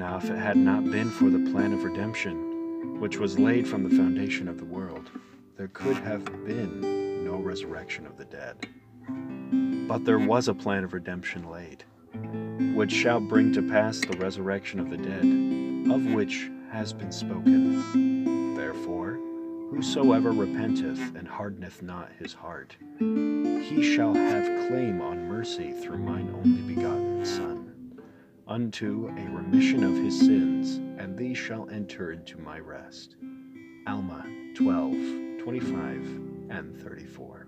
Now, if it had not been for the plan of redemption, which was laid from the foundation of the world, there could have been no resurrection of the dead. But there was a plan of redemption laid, which shall bring to pass the resurrection of the dead, of which has been spoken. Therefore, whosoever repenteth and hardeneth not his heart, he shall have claim on mercy through mine only begotten unto a remission of his sins, and these shall enter into my rest. Alma 12, 25, and 34.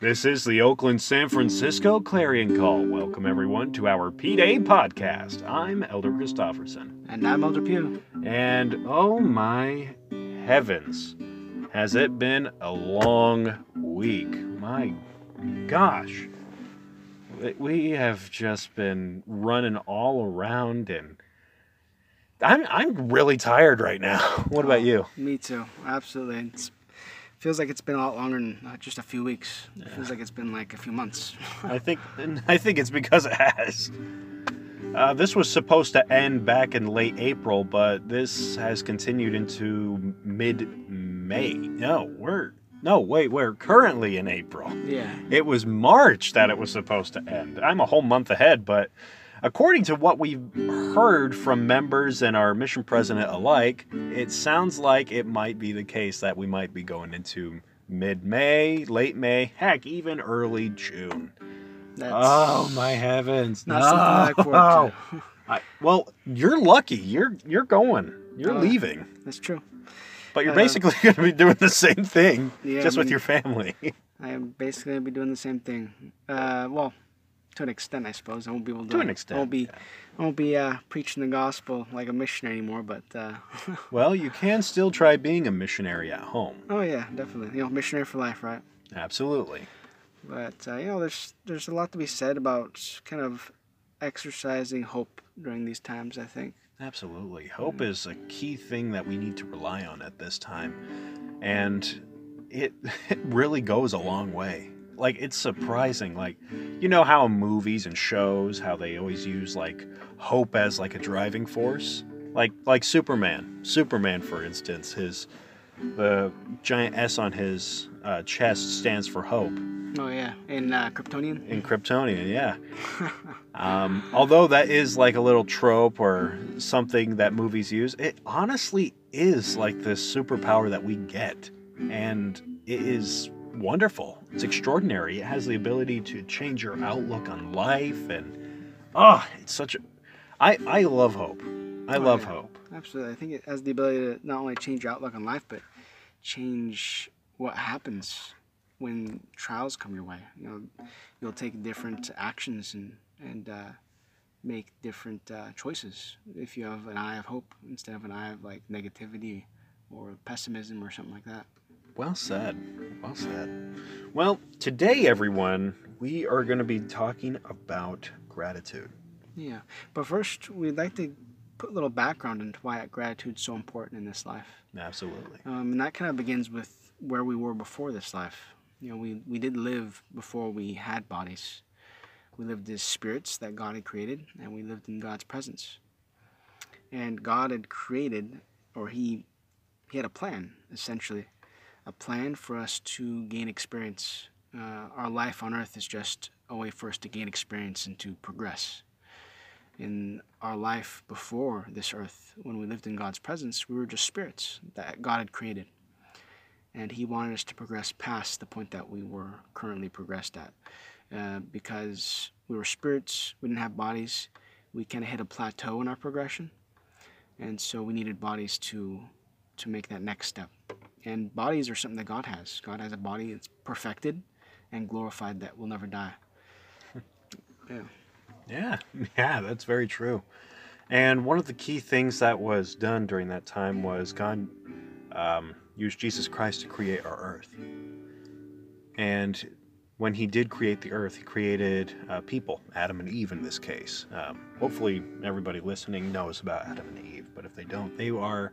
This is the Oakland San Francisco Clarion Call. Welcome, everyone, to our P Day podcast. I'm Elder Christofferson. And I'm Elder Pugh. And oh my heavens, has it been a long week? My gosh we have just been running all around and I'm I'm really tired right now. What about you? Me too. Absolutely. It feels like it's been a lot longer than uh, just a few weeks. It feels like it's been like a few months. I think I think it's because it has. Uh, this was supposed to end back in late April, but this has continued into mid May. No, we're no, wait, we're currently in April. Yeah. It was March that it was supposed to end. I'm a whole month ahead, but according to what we've heard from members and our mission president alike, it sounds like it might be the case that we might be going into mid May, late May, heck, even early June. That's oh my heavens! Not no. I. I, well, you're lucky. You're you're going. You're uh, leaving. That's true. But you're uh, basically going to be doing the same thing, yeah, just I mean, with your family. I am basically going to be doing the same thing. Uh, well, to an extent, I suppose. I won't be able to. To an extent. I won't be. I won't be uh, preaching the gospel like a missionary anymore. But. Uh, well, you can still try being a missionary at home. Oh yeah, definitely. You know, missionary for life, right? Absolutely. But uh, you know, there's there's a lot to be said about kind of exercising hope during these times. I think. Absolutely. Hope is a key thing that we need to rely on at this time. And it, it really goes a long way. Like, it's surprising. Like, you know how movies and shows, how they always use, like, hope as, like, a driving force? Like, like Superman. Superman, for instance, his, the giant S on his uh, chest stands for hope. Oh yeah, in uh, Kryptonian. In Kryptonian, yeah. um, although that is like a little trope or something that movies use, it honestly is like this superpower that we get, and it is wonderful. It's extraordinary. It has the ability to change your outlook on life, and oh, it's such a. I I love hope. I oh, love yeah. hope. Absolutely, I think it has the ability to not only change your outlook on life, but change what happens when trials come your way. You know, you'll take different actions and and uh, make different uh, choices if you have an eye of hope instead of an eye of like negativity or pessimism or something like that. Well said. Well said. Well, today, everyone, we are going to be talking about gratitude. Yeah, but first, we'd like to put a little background into why gratitude is so important in this life. Absolutely. Um, and that kind of begins with where we were before this life. You know, we, we did live before we had bodies. We lived as spirits that God had created, and we lived in God's presence. And God had created, or He, he had a plan, essentially, a plan for us to gain experience. Uh, our life on earth is just a way for us to gain experience and to progress. In our life before this earth, when we lived in God's presence, we were just spirits that God had created and he wanted us to progress past the point that we were currently progressed at. Uh, because we were spirits, we didn't have bodies, we kind of hit a plateau in our progression, and so we needed bodies to to make that next step. And bodies are something that God has. God has a body that's perfected and glorified that will never die. yeah. Yeah, yeah, that's very true. And one of the key things that was done during that time was God um, used Jesus Christ to create our earth. And when he did create the earth, he created uh, people, Adam and Eve in this case. Um, hopefully, everybody listening knows about Adam and Eve, but if they don't, they are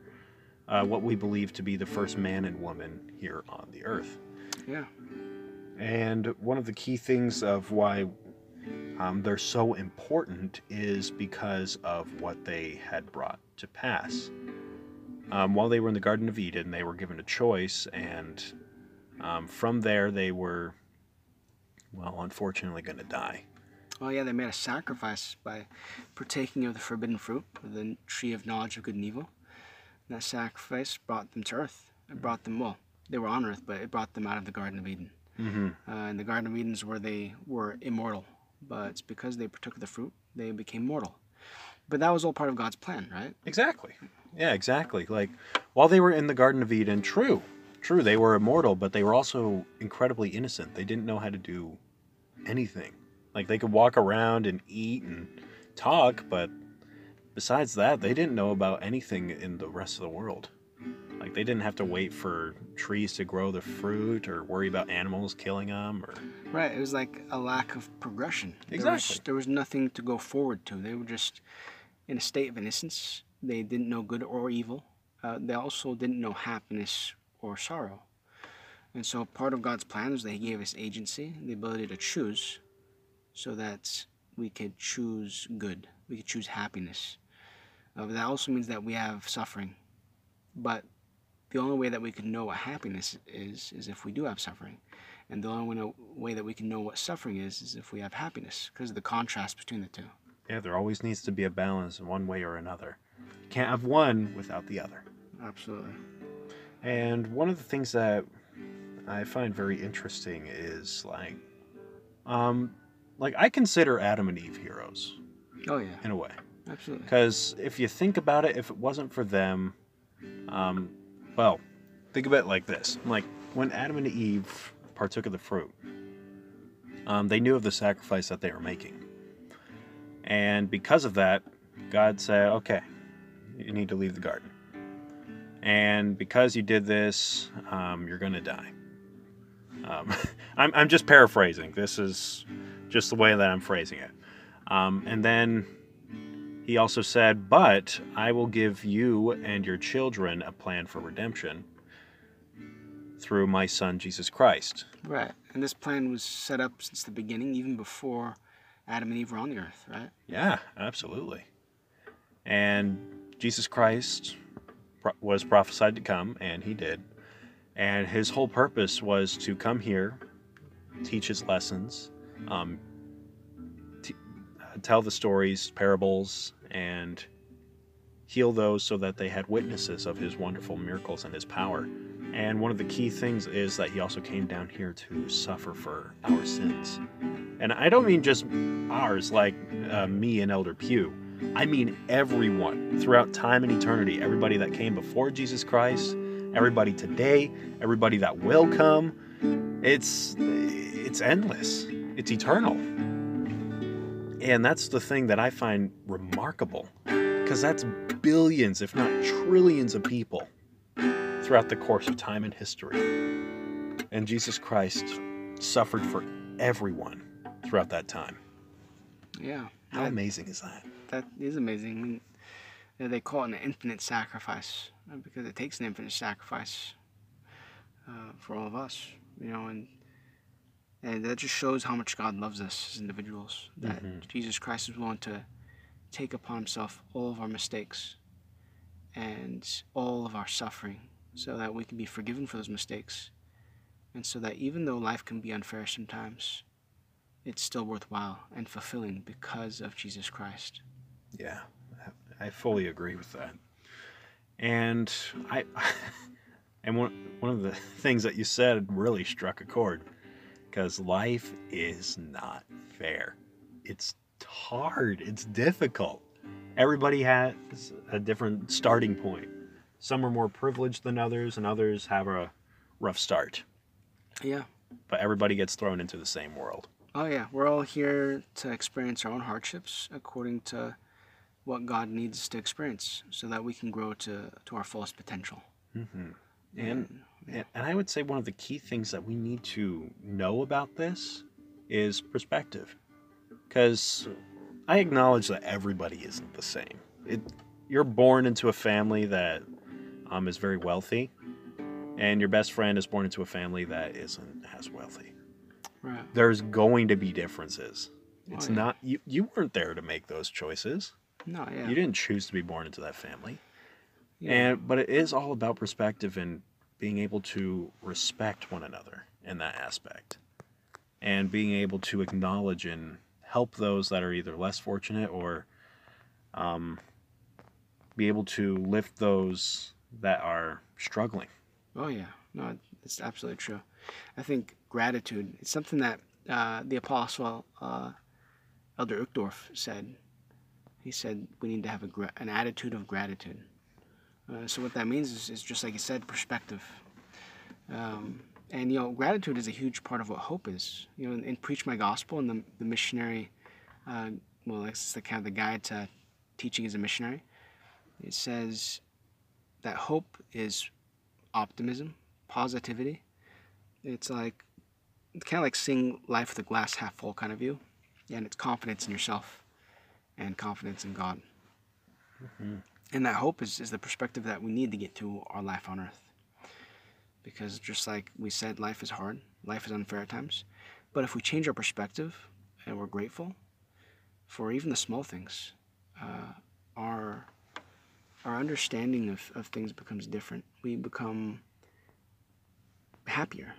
uh, what we believe to be the first man and woman here on the earth. Yeah. And one of the key things of why um, they're so important is because of what they had brought to pass. Um, while they were in the Garden of Eden, they were given a choice, and um, from there they were, well, unfortunately, going to die. Oh yeah, they made a sacrifice by partaking of the forbidden fruit, the tree of knowledge of good and evil. And that sacrifice brought them to earth. It brought them well. They were on earth, but it brought them out of the Garden of Eden. Mm-hmm. Uh, and the Garden of Eden is where they were immortal, but it's because they partook of the fruit they became mortal. But that was all part of God's plan, right? Exactly. Yeah, exactly. Like while they were in the Garden of Eden, true, true, they were immortal, but they were also incredibly innocent. They didn't know how to do anything. Like they could walk around and eat and talk, but besides that, they didn't know about anything in the rest of the world. Like they didn't have to wait for trees to grow the fruit or worry about animals killing them or Right. It was like a lack of progression. There was, Exactly. there was nothing to go forward to. They were just in a state of innocence. They didn't know good or evil. Uh, they also didn't know happiness or sorrow. And so part of God's plan is that He gave us agency, the ability to choose, so that we could choose good. We could choose happiness. Uh, that also means that we have suffering. But the only way that we can know what happiness is is if we do have suffering. And the only way that we can know what suffering is is if we have happiness, because of the contrast between the two. Yeah, there always needs to be a balance in one way or another. You can't have one without the other. Absolutely. And one of the things that I find very interesting is like, um, like I consider Adam and Eve heroes Oh yeah, in a way, absolutely. because if you think about it, if it wasn't for them, um, well, think of it like this: like when Adam and Eve partook of the fruit, um, they knew of the sacrifice that they were making, and because of that, God said, "Okay, you need to leave the garden." and because you did this, um, you're going to die. Um, I'm, I'm just paraphrasing. This is just the way that I'm phrasing it. Um, and then he also said, But I will give you and your children a plan for redemption through my son, Jesus Christ. Right. And this plan was set up since the beginning, even before Adam and Eve were on the earth, right? Yeah, absolutely. And Jesus Christ was prophesied to come, and he did. And his whole purpose was to come here, teach his lessons, um, t- uh, tell the stories, parables, and heal those so that they had witnesses of his wonderful miracles and his power. And one of the key things is that he also came down here to suffer for our sins. And I don't mean just ours, like uh, me and Elder Pugh. I mean everyone throughout time and eternity. Everybody that came before Jesus Christ, everybody today, everybody that will come. It's it's endless. It's eternal. And that's the thing that I find remarkable because that's billions, if not trillions of people throughout the course of time and history. And Jesus Christ suffered for everyone throughout that time. Yeah. How That, amazing is that? that is amazing. I mean, they call it an infinite sacrifice uh, because it takes an infinite sacrifice uh, for all of us, you know, and and that just shows how much God loves us as individuals. That Mhm. Jesus Christ is willing to take upon Himself all of our mistakes and all of our suffering, so that we can be forgiven for those mistakes, and so that even though life can be unfair sometimes, it's still worthwhile and fulfilling because of Jesus Christ. Yeah, I fully agree with that. And I, and one one of the things that you said really struck a chord, because life is not fair. It's hard. It's difficult. Everybody has a different starting point. Some are more privileged than others, and others have a rough start. Yeah. But everybody gets thrown into the same world. Oh, yeah. We're all here to experience our own hardships according to what God needs us to experience so that we can grow to, to our fullest potential. Mm-hmm. And And and I would say one of the key things that we need to know about this is perspective. Because I acknowledge that everybody isn't the same. It, you're born into a family that um, is very wealthy, and your best friend is born into a family that isn't as wealthy. Right. There's going to be differences. It's Oh, yeah. not you. You weren't there to make those choices. No, yeah. You didn't choose to be born into that family. yeah. And but it is all about perspective and being able to respect one another in that aspect. And being able to acknowledge and help those that are either less fortunate or um, be able to lift those that are struggling. Oh yeah, no, it's absolutely true. I think gratitude is something that uh, the apostle uh, Elder Uchtdorf said. He said we need to have a an attitude of gratitude. Uh, so what that means is, is just like you said, perspective. Um, and you know, gratitude is a huge part of what hope is. You know, in, preach my gospel and the, the missionary, uh, well, that's the kind of the guide to teaching as a missionary. It says that hope is optimism, positivity. It's like it's kind of like seeing life with a glass half full kind of view, and it's confidence in yourself and confidence in God. And that hope is, is the perspective that we need to get to our life on earth. Because just like we said, life is hard, life is unfair at times. But if we change our perspective and we're grateful for even the small things, uh, our our understanding of, of things becomes different. We become happier,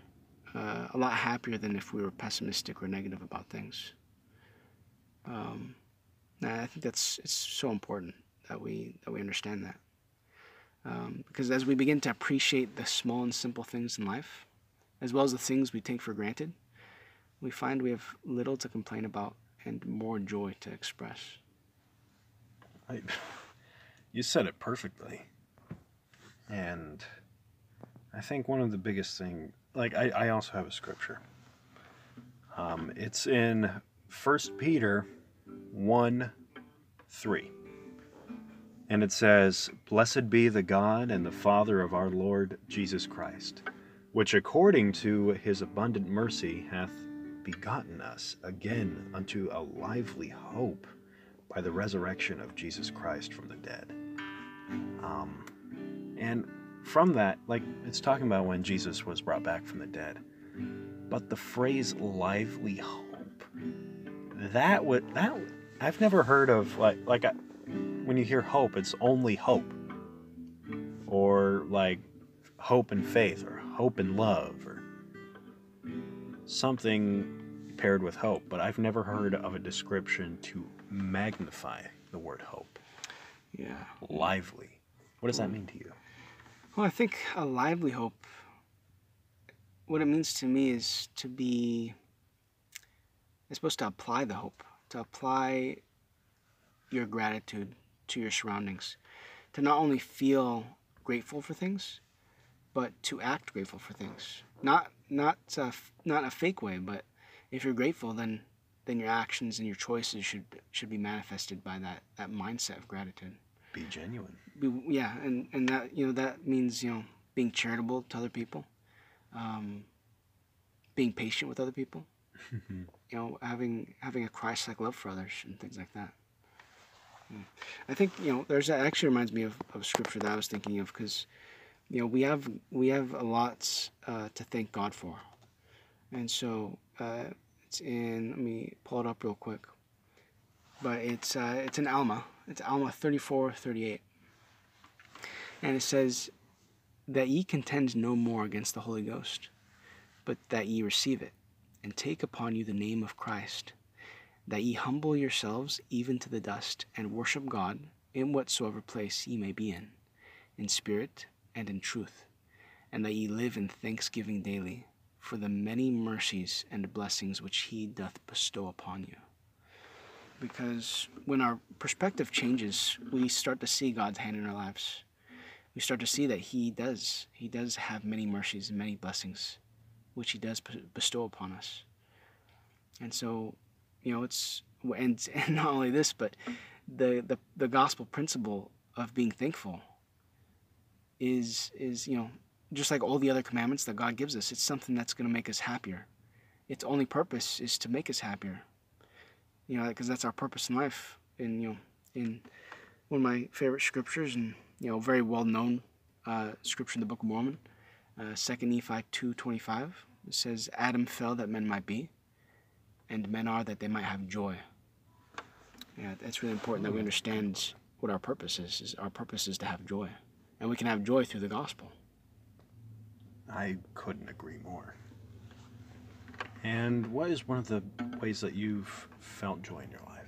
uh, a lot happier than if we were pessimistic or negative about things. Um, I think that's it's so important that we that we understand that, um, because as we begin to appreciate the small and simple things in life, as well as the things we take for granted, we find we have little to complain about and more joy to express. I, you said it perfectly. And I think one of the biggest thing, like I, I also have a scripture. Um, it's in First Peter 1 3. And it says, Blessed be the God and the Father of our Lord Jesus Christ, which according to his abundant mercy hath begotten us again unto a lively hope by the resurrection of Jesus Christ from the dead. Um, and from that, like it's talking about when Jesus was brought back from the dead. But the phrase lively hope, that would that I've never heard of like like I, when you hear hope, it's only hope, or like hope and faith, or hope and love, or something paired with hope. But I've never heard of a description to magnify the word hope. Yeah. Lively. What does that mean to you? Well, I think a lively hope, what it means to me is to be, it's supposed to apply the hope, to apply your gratitude to your surroundings, to not only feel grateful for things, but to act grateful for things. Not not uh, not a fake way, but if you're grateful, then then your actions and your choices should should be manifested by that that mindset of gratitude. Be genuine. be, yeah and and that you know that means you know being charitable to other people um, being patient with other people you know having having a christ-like love for others and things like that. I think you know there's that actually reminds me of, of scripture that i was thinking of because you know we have we have a lot uh, to thank god for. And so uh, it's in let me pull it up real quick. But it's uh, it's in alma. It's alma 34 38 and it says, That ye contend no more against the Holy Ghost, but that ye receive it, and take upon you the name of Christ, that ye humble yourselves even to the dust, and worship God in whatsoever place ye may be in, in spirit and in truth, and that ye live in thanksgiving daily for the many mercies and blessings which he doth bestow upon you. Because when our perspective changes, we start to see God's hand in our lives we start to see that he does he does have many mercies and many blessings which he does bestow upon us and so you know it's and, and not only this but the, the the gospel principle of being thankful is is you know just like all the other commandments that god gives us it's something that's going to make us happier its only purpose is to make us happier you know because that's our purpose in life and you know in one of my favorite scriptures and you know, very well known uh, scripture in the Book of Mormon, uh, 2 Nephi two twenty five. It says, Adam fell that men might be, and men are that they might have joy. Yeah, that's really important that we understand what our purpose is. is our purpose is to have joy. And we can have joy through the gospel. I couldn't agree more. And what is one of the ways that you've felt joy in your life?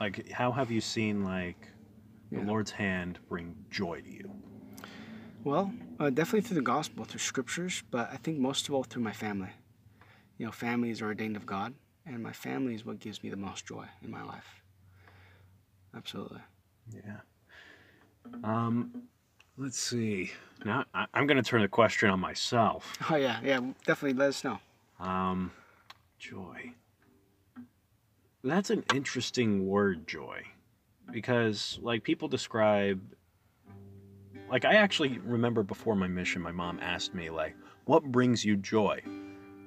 Like, how have you seen like the Lord's hand bring joy to you? Well, uh, definitely through the gospel, through scriptures, but I think most of all through my family. You know, family is ordained of God, and my family is what gives me the most joy in my life. Absolutely. Yeah. Um, let's see. Now I, I'm going to turn the question on myself. Oh yeah, yeah, definitely. Let us know. Um, joy. That's an interesting word, joy, because like people describe. Like I actually remember before my mission, my mom asked me like, "What brings you joy?"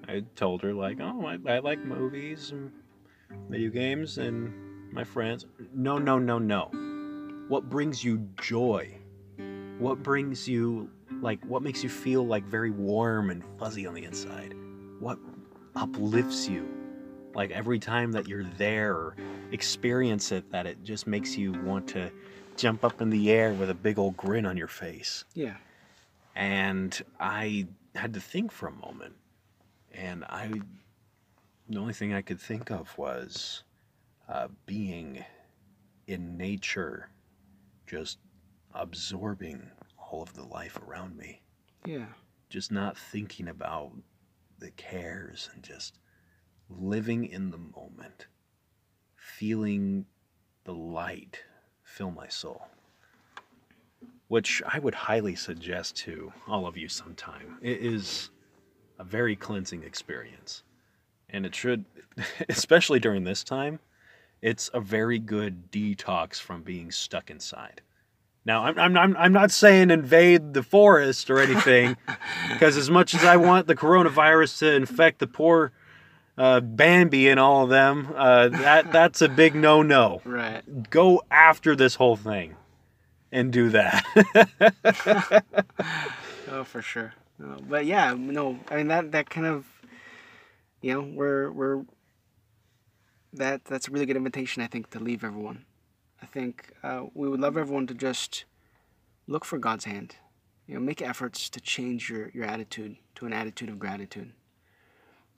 I told her like, "Oh, I, I like movies and video games and my friends." No, no, no, no. What brings you joy? What brings you like? What makes you feel like very warm and fuzzy on the inside? what uplifts you like every time that you're there or experience it that it just makes you want to jump up in the air with a big old grin on your face Yeah. and i had to think for a moment and i the only thing i could think of was uh, being in nature just absorbing all of the life around me Yeah. just not thinking about the cares and just living in the moment, feeling the light fill my soul. Which I would highly suggest to all of you sometime. It is a very cleansing experience. And it should, especially during this time, it's a very good detox from being stuck inside. Now, I'm, I'm, I'm, I'm not saying invade the forest or anything, because as much as I want the coronavirus to infect the poor uh, Bambi and all of them, uh, that that's a big no-no. Right. Go after this whole thing, and do that. Oh, for sure. Uh, but yeah, no, I mean that that kind of, you know, we're we're. That that's a really good invitation, I think, to leave everyone. I think uh, we would love everyone to just look for God's hand. You know, make efforts to change your, your attitude to an attitude of gratitude.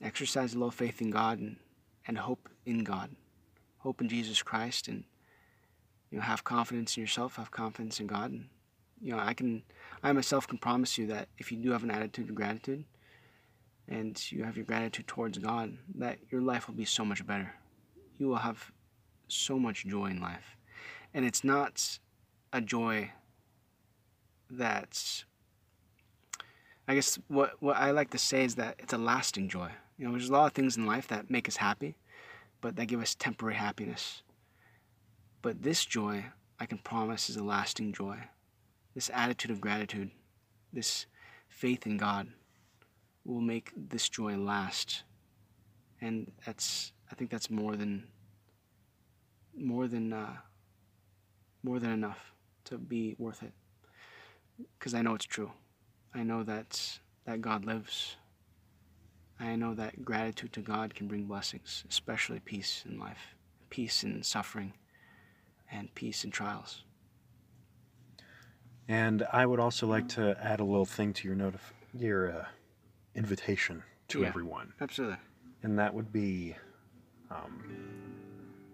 Exercise a little faith in God and, and hope in God. Hope in Jesus Christ and you know, have confidence in yourself, have confidence in God. And, you know, I can I myself can promise you that if you do have an attitude of gratitude and you have your gratitude towards God, that your life will be so much better. You will have so much joy in life. And it's not a joy that's I guess what what I like to say is that it's a lasting joy. You know, there's a lot of things in life that make us happy, but that give us temporary happiness. But this joy, I can promise, is a lasting joy this attitude of gratitude, this faith in God will make this joy last. And that's I think that's more than more than uh, more than enough to be worth it. Because I know it's true. I know that that God lives. I know that gratitude to God can bring blessings, especially peace in life, peace in suffering, and peace in trials. and I would also like to add a little thing to your notif- your uh, invitation to Yeah. everyone. Absolutely. and that would be um,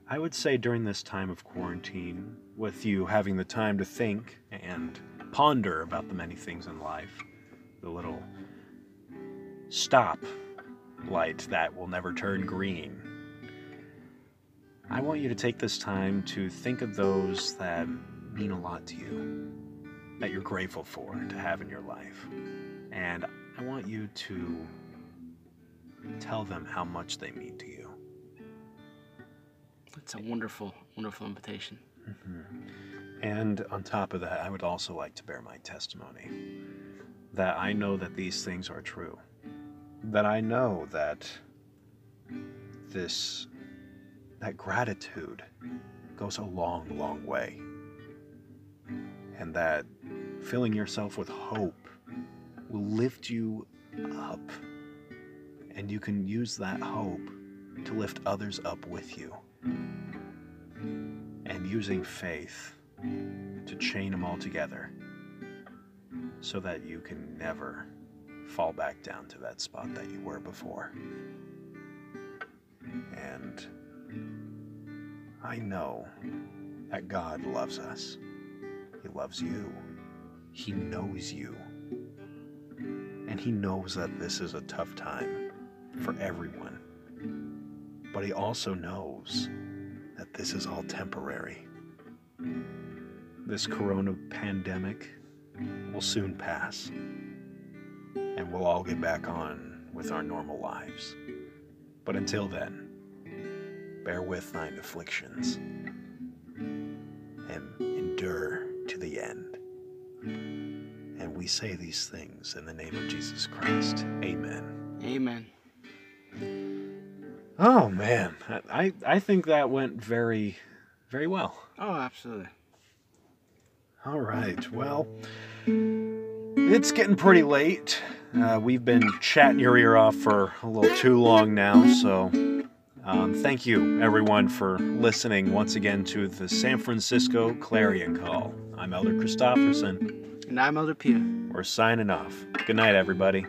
i would say during this time of quarantine with you having the time to think and ponder about the many things in life the little stop light that will never turn green i want you to take this time to think of those that mean a lot to you that you're grateful for to have in your life and i want you to tell them how much they mean to you. It's a wonderful, wonderful invitation. Mm-hmm. And on top of that, I would also like to bear my testimony that I know that these things are true. That I know that this, that gratitude goes a long, long way. And that filling yourself with hope will lift you up. And you can use that hope to lift others up with you, and using faith to chain them all together so that you can never fall back down to that spot that you were before. And I know that God loves us. He loves you. He knows you. And He knows that this is a tough time for everyone. But He also knows that this is all temporary. This corona pandemic will soon pass, and we'll all get back on with our normal lives. But until then, bear with thine afflictions and endure to the end. And we say these things in the name of Jesus Christ. Amen. Amen. Oh man, I I think that went very very well. Oh, absolutely. All right. Well, it's getting pretty late. Uh, we've been chatting your ear off for a little too long now, so um, thank you everyone for listening once again to the San Francisco Clarion Call. I'm Elder Christopherson. And I'm Elder Peter. We're signing off. Good night, everybody.